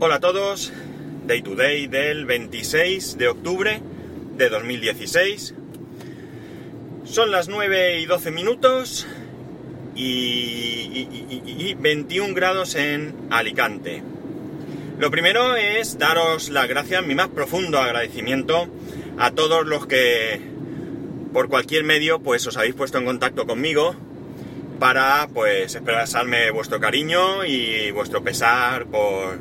Hola a todos, Day to Day del 26 de octubre de 2016. Son las 9 y 12 minutos y, y- y- y 21 grados en Alicante. Lo primero es daros las gracias, mi más profundo agradecimiento a todos los que por cualquier medio pues os habéis puesto en contacto conmigo para pues expresarme vuestro cariño y vuestro pesar por,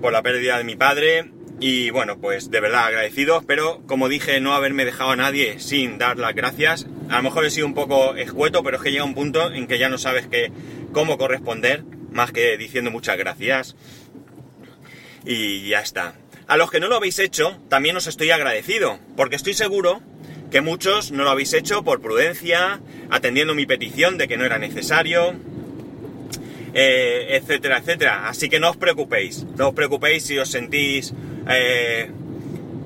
por la pérdida de mi padre y bueno pues de verdad agradecidos pero como dije no haberme dejado a nadie sin dar las gracias. A lo mejor he sido un poco escueto pero es que llega un punto en que ya no sabes que, cómo corresponder más que diciendo muchas gracias. Y ya está. A los que no lo habéis hecho también os estoy agradecido porque estoy seguro que muchos no lo habéis hecho por prudencia, atendiendo mi petición de que no era necesario, eh, etcétera, etcétera. Así que no os preocupéis, no os preocupéis si os sentís eh,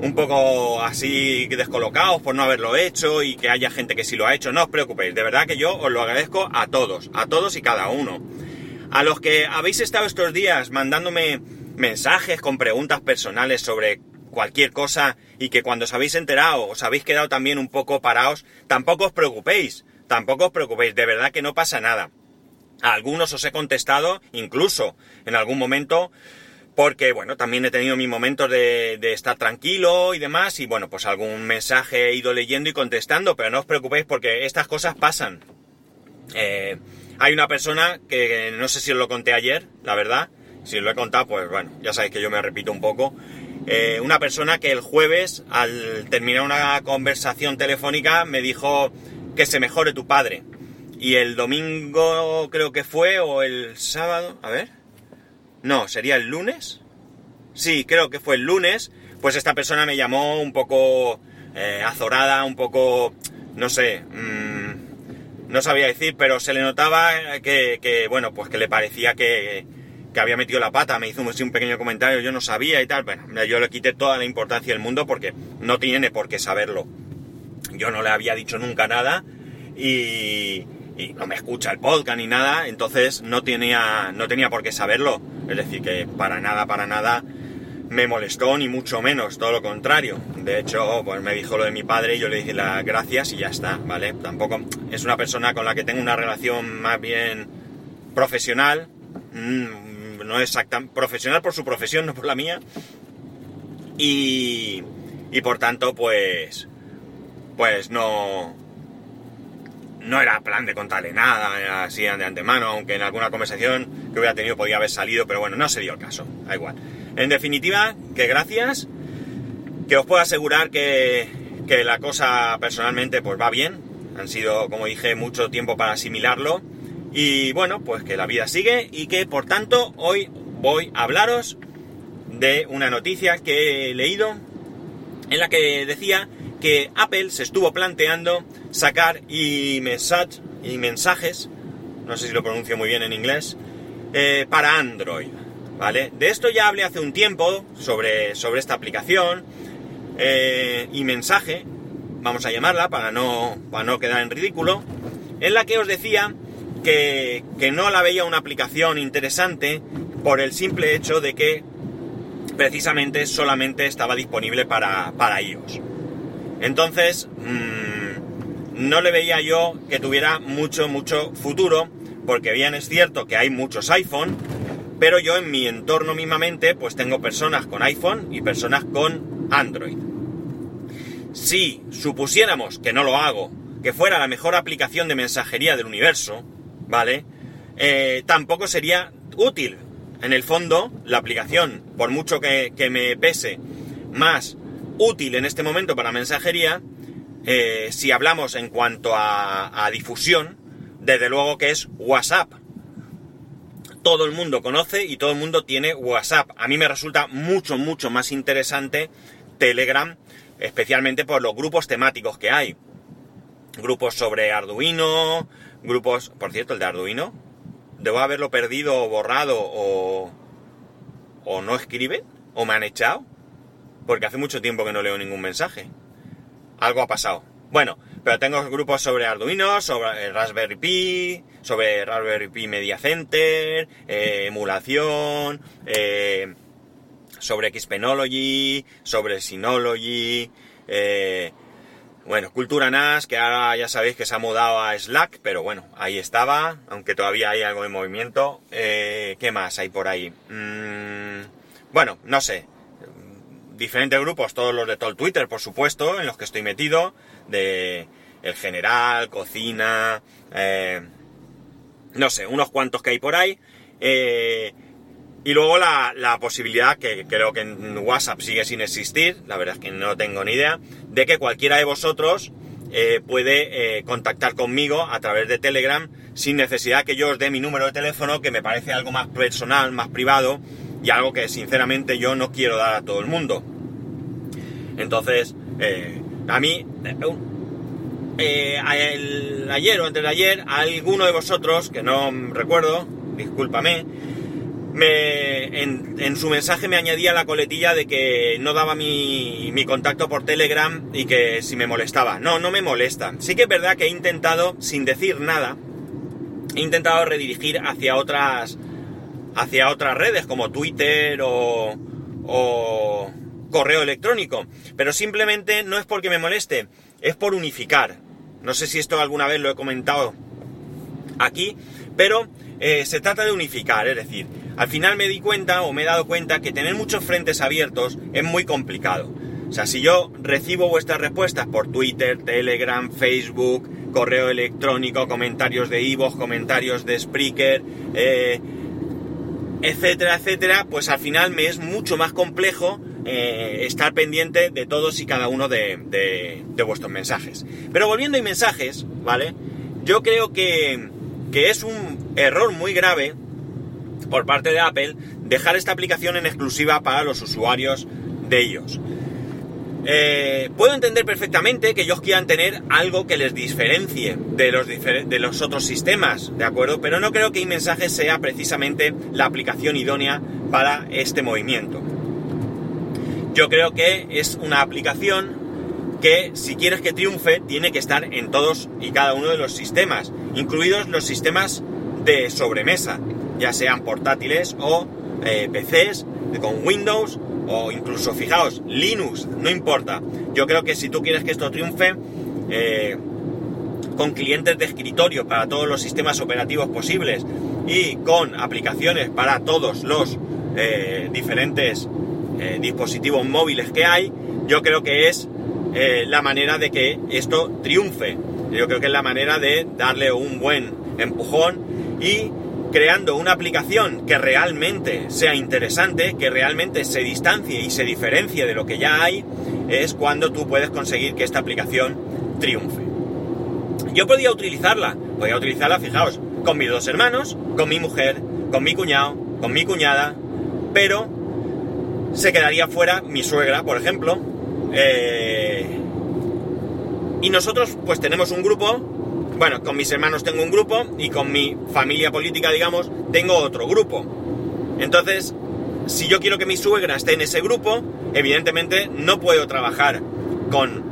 un poco así descolocados por no haberlo hecho y que haya gente que sí lo ha hecho, no os preocupéis, de verdad que yo os lo agradezco a todos, a todos y cada uno. A los que habéis estado estos días mandándome mensajes con preguntas personales sobre cualquier cosa y que cuando os habéis enterado os habéis quedado también un poco parados, tampoco os preocupéis, tampoco os preocupéis, de verdad que no pasa nada. A algunos os he contestado, incluso en algún momento, porque bueno, también he tenido mis momentos de, estar tranquilo y demás, y bueno, pues algún mensaje he ido leyendo y contestando, pero no os preocupéis porque estas cosas pasan. Eh, hay una persona que no sé si os lo conté ayer, la verdad, si os lo he contado, pues bueno, ya sabéis que yo me repito un poco. Eh, una persona que el jueves, al terminar una conversación telefónica, me dijo que se mejore tu padre. Y el domingo creo que fue, o el sábado, a ver. No, sería el lunes. Sí, creo que fue el lunes. Pues esta persona me llamó un poco eh, azorada, un poco, no sé, mmm, no sabía decir, pero se le notaba que, que, bueno, pues que le parecía que, que había metido la pata, me hizo un, un, pequeño comentario, yo no sabía y tal. Bueno, yo le quité toda la importancia del mundo porque no tiene por qué saberlo. Yo no le había dicho nunca nada y, y no me escucha el podcast ni nada, entonces no tenía, no tenía por qué saberlo. Es decir, que para nada, para nada me molestó, ni mucho menos, todo lo contrario. De hecho, pues me dijo lo de mi padre y yo le dije las gracias y ya está, ¿vale? Tampoco es una persona con la que tengo una relación más bien profesional, mmm, no exactamente profesional por su profesión, no por la mía. Y, y por tanto, pues, pues no, no era plan de contarle nada así de antemano, aunque en alguna conversación que hubiera tenido podía haber salido, pero bueno, no se dio el caso, da igual. En definitiva, que gracias, que os puedo asegurar que, que la cosa personalmente pues va bien, han sido, como dije, mucho tiempo para asimilarlo, y bueno, pues que la vida sigue y que por tanto hoy voy a hablaros de una noticia que he leído en la que decía que Apple se estuvo planteando sacar y, y mensajes, no sé si lo pronuncio muy bien en inglés, eh, para Android. ¿Vale? De esto ya hablé hace un tiempo sobre, sobre esta aplicación eh, y mensaje, vamos a llamarla para no, para no quedar en ridículo, en la que os decía que, que no la veía una aplicación interesante por el simple hecho de que precisamente solamente estaba disponible para, para iOS. Entonces, mmm, no le veía yo que tuviera mucho, mucho futuro, porque bien es cierto que hay muchos iPhone, pero yo en mi entorno mismamente, pues tengo personas con iPhone y personas con Android. Si supusiéramos, que no lo hago, que fuera la mejor aplicación de mensajería del universo, ¿vale? Eh, tampoco sería útil. En el fondo, la aplicación, por mucho que, que me pese más útil en este momento para mensajería, eh, si hablamos en cuanto a, a, difusión, desde luego que es WhatsApp. Todo el mundo conoce y todo el mundo tiene WhatsApp. A mí me resulta mucho, mucho más interesante Telegram, especialmente por los grupos temáticos que hay. Grupos sobre Arduino, grupos, por cierto, el de Arduino, debo haberlo perdido o borrado o, o no escriben o me han echado porque hace mucho tiempo que no leo ningún mensaje algo ha pasado bueno pero tengo grupos sobre Arduino, sobre Raspberry Pi, sobre Raspberry Pi Media Center, eh, emulación, eh, sobre Xpenology, sobre Synology, eh, bueno, Cultura NAS, que ahora ya sabéis que se ha mudado a Slack, pero bueno, ahí estaba, aunque todavía hay algo de movimiento. ¿Qué más hay por ahí? Mm, bueno, no sé. Diferentes grupos, todos los de todo el Twitter, por supuesto, en los que estoy metido, de El General, Cocina, no sé, unos cuantos que hay por ahí. Eh, y luego la, posibilidad, que creo que en WhatsApp sigue sin existir, la verdad es que no tengo ni idea, de que cualquiera de vosotros eh, puede eh, contactar conmigo a través de Telegram sin necesidad que yo os dé mi número de teléfono, que me parece algo más personal, más privado y algo que sinceramente yo no quiero dar a todo el mundo. Entonces, a mí, eh, ayer o antes de ayer, alguno de vosotros, que no recuerdo, discúlpame, me, en, su mensaje me añadía la coletilla de que no daba mi, mi, contacto por Telegram y que si me molestaba. No, no me molesta. Sí que es verdad que he intentado, sin decir nada, he intentado redirigir hacia otras, hacia otras redes como Twitter o, o correo electrónico. Pero simplemente no es porque me moleste, es por unificar. No sé si esto alguna vez lo he comentado aquí, pero eh, se trata de unificar, es decir, al final me di cuenta o me he dado cuenta que tener muchos frentes abiertos es muy complicado. O sea, si yo recibo vuestras respuestas por Twitter, Telegram, Facebook, correo electrónico, comentarios de Ivo, comentarios de Spreaker, eh, etcétera, etcétera, pues al final me es mucho más complejo eh, estar pendiente de todos y cada uno de, vuestros mensajes. Pero volviendo a mensajes, ¿vale? Yo creo que, es un error muy grave por parte de Apple dejar esta aplicación en exclusiva para los usuarios de ellos. Eh, puedo entender perfectamente que ellos quieran tener algo que les diferencie de los, de los otros sistemas, ¿de acuerdo? Pero no creo que iMensajes sea precisamente la aplicación idónea para este movimiento. Yo creo que es una aplicación que si quieres que triunfe tiene que estar en todos y cada uno de los sistemas, incluidos los sistemas de sobremesa, ya sean portátiles o eh, PCs con Windows o incluso, fijaos, Linux, no importa. Yo creo que si tú quieres que esto triunfe, eh, con clientes de escritorio para todos los sistemas operativos posibles y con aplicaciones para todos los eh, diferentes eh, dispositivos móviles que hay, yo creo que es eh, la manera de que esto triunfe. Yo creo que es la manera de darle un buen empujón y creando una aplicación que realmente sea interesante, que realmente se distancie y se diferencie de lo que ya hay, es cuando tú puedes conseguir que esta aplicación triunfe. Yo podía utilizarla, podía utilizarla, fijaos, con mis dos hermanos, con mi mujer, con mi cuñado, con mi cuñada, pero se quedaría fuera mi suegra, por ejemplo. Eh, y nosotros pues tenemos un grupo, bueno, con mis hermanos tengo un grupo y con mi familia política, digamos, tengo otro grupo. Entonces, si yo quiero que mi suegra esté en ese grupo, evidentemente no puedo trabajar con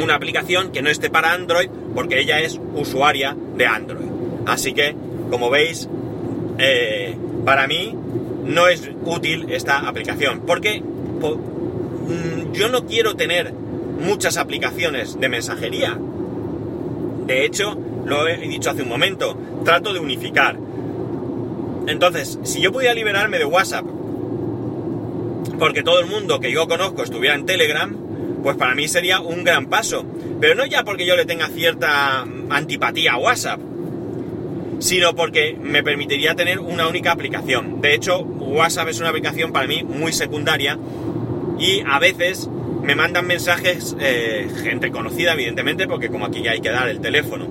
una aplicación que no esté para Android porque ella es usuaria de Android. Así que, como veis, eh, para mí no es útil esta aplicación. Porque mm, yo no quiero tener muchas aplicaciones de mensajería. De hecho, lo he dicho hace un momento, trato de unificar. Entonces, si yo pudiera liberarme de WhatsApp, porque todo el mundo que yo conozco estuviera en Telegram, pues para mí sería un gran paso. Pero no ya porque yo le tenga cierta antipatía a WhatsApp, sino porque me permitiría tener una única aplicación. De hecho, WhatsApp es una aplicación para mí muy secundaria y a veces me mandan mensajes eh, gente conocida, evidentemente, porque como aquí ya hay que dar el teléfono,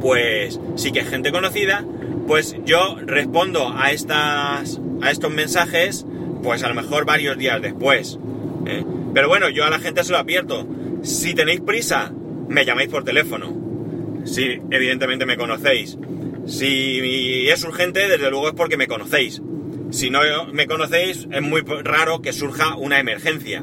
pues sí que es gente conocida, pues yo respondo a, estas, a estos mensajes, pues a lo mejor varios días después. ¿eh? Pero bueno, yo a la gente se lo advierto. Si tenéis prisa, me llamáis por teléfono si evidentemente me conocéis. Si es urgente, desde luego es porque me conocéis. Si no me conocéis, es muy raro que surja una emergencia.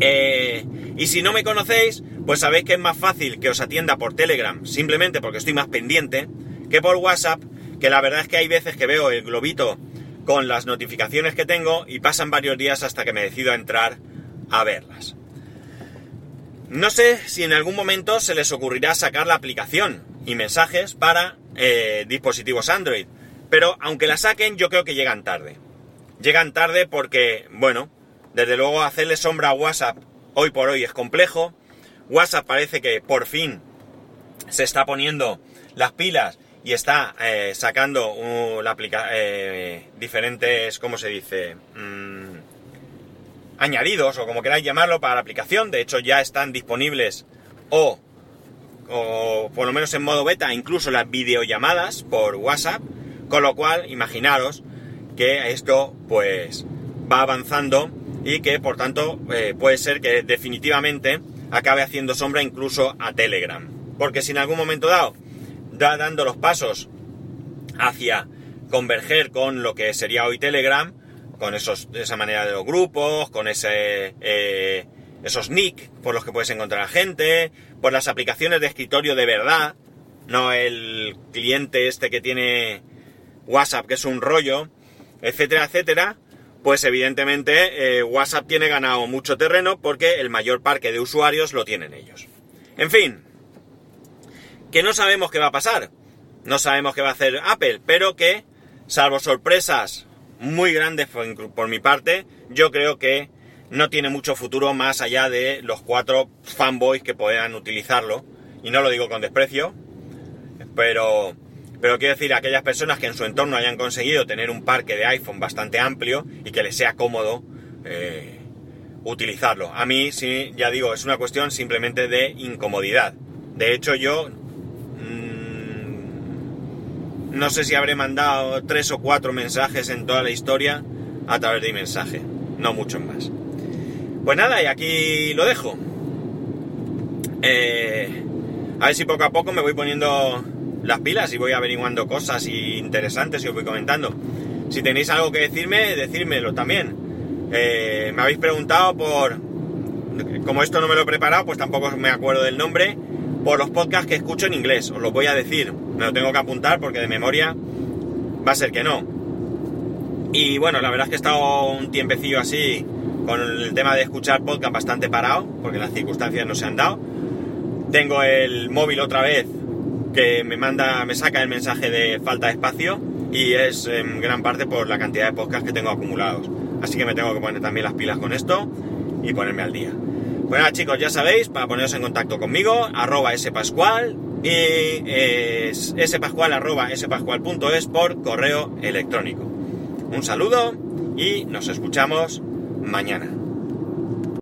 Eh, y si no me conocéis, pues sabéis que es más fácil que os atienda por Telegram, simplemente porque estoy más pendiente, que por WhatsApp, que la verdad es que hay veces que veo el globito con las notificaciones que tengo y pasan varios días hasta que me decido a entrar a verlas. No sé si en algún momento se les ocurrirá sacar la aplicación y mensajes para eh, dispositivos Android, pero aunque la saquen yo creo que llegan tarde. Llegan tarde porque, bueno, desde luego hacerle sombra a WhatsApp hoy por hoy es complejo. WhatsApp parece que por fin se está poniendo las pilas y está eh, sacando la eh, diferentes, ¿cómo se dice? Mm, añadidos o como queráis llamarlo para la aplicación. De hecho ya están disponibles o, o por lo menos en modo beta incluso las videollamadas por WhatsApp. Con lo cual imaginaros que esto pues va avanzando y que por tanto eh, puede ser que definitivamente acabe haciendo sombra incluso a Telegram. Porque si en algún momento dado da dando los pasos hacia converger con lo que sería hoy Telegram, con esos, esa manera de los grupos, con ese, eh, esos nick por los que puedes encontrar a gente, por las aplicaciones de escritorio de verdad, no el cliente este que tiene WhatsApp, que es un rollo, etcétera, etcétera, pues evidentemente eh, WhatsApp tiene ganado mucho terreno porque el mayor parque de usuarios lo tienen ellos. En fin, que no sabemos qué va a pasar, no sabemos qué va a hacer Apple, pero que, salvo sorpresas muy grandes por, mi parte, yo creo que no tiene mucho futuro más allá de los cuatro fanboys que puedan utilizarlo, y no lo digo con desprecio, pero pero quiero decir, aquellas personas que en su entorno hayan conseguido tener un parque de iPhone bastante amplio y que les sea cómodo eh, utilizarlo. A mí, sí, ya digo, es una cuestión simplemente de incomodidad. De hecho, yo mmm, no sé si habré mandado tres o cuatro mensajes en toda la historia a través de mi mensaje, no muchos más. Pues nada, y aquí lo dejo. Eh, a ver si poco a poco me voy poniendo las pilas y voy averiguando cosas interesantes y os voy comentando. Si tenéis algo que decirme, decírmelo también. Eh, me habéis preguntado por, como esto no me lo he preparado, pues tampoco me acuerdo del nombre, por los podcasts que escucho en inglés. Os lo voy a decir. Me lo tengo que apuntar porque de memoria va a ser que no. Y bueno, la verdad es que he estado un tiempecillo así con el tema de escuchar podcast bastante parado, porque las circunstancias no se han dado. Tengo el móvil otra vez que me manda, me saca el mensaje de falta de espacio y es en gran parte por la cantidad de podcasts que tengo acumulados. Así que me tengo que poner también las pilas con esto y ponerme al día. Bueno chicos, ya sabéis, para poneros en contacto conmigo, arroba spascual y es spascual arroba spascual.es por correo electrónico. Un saludo y nos escuchamos mañana.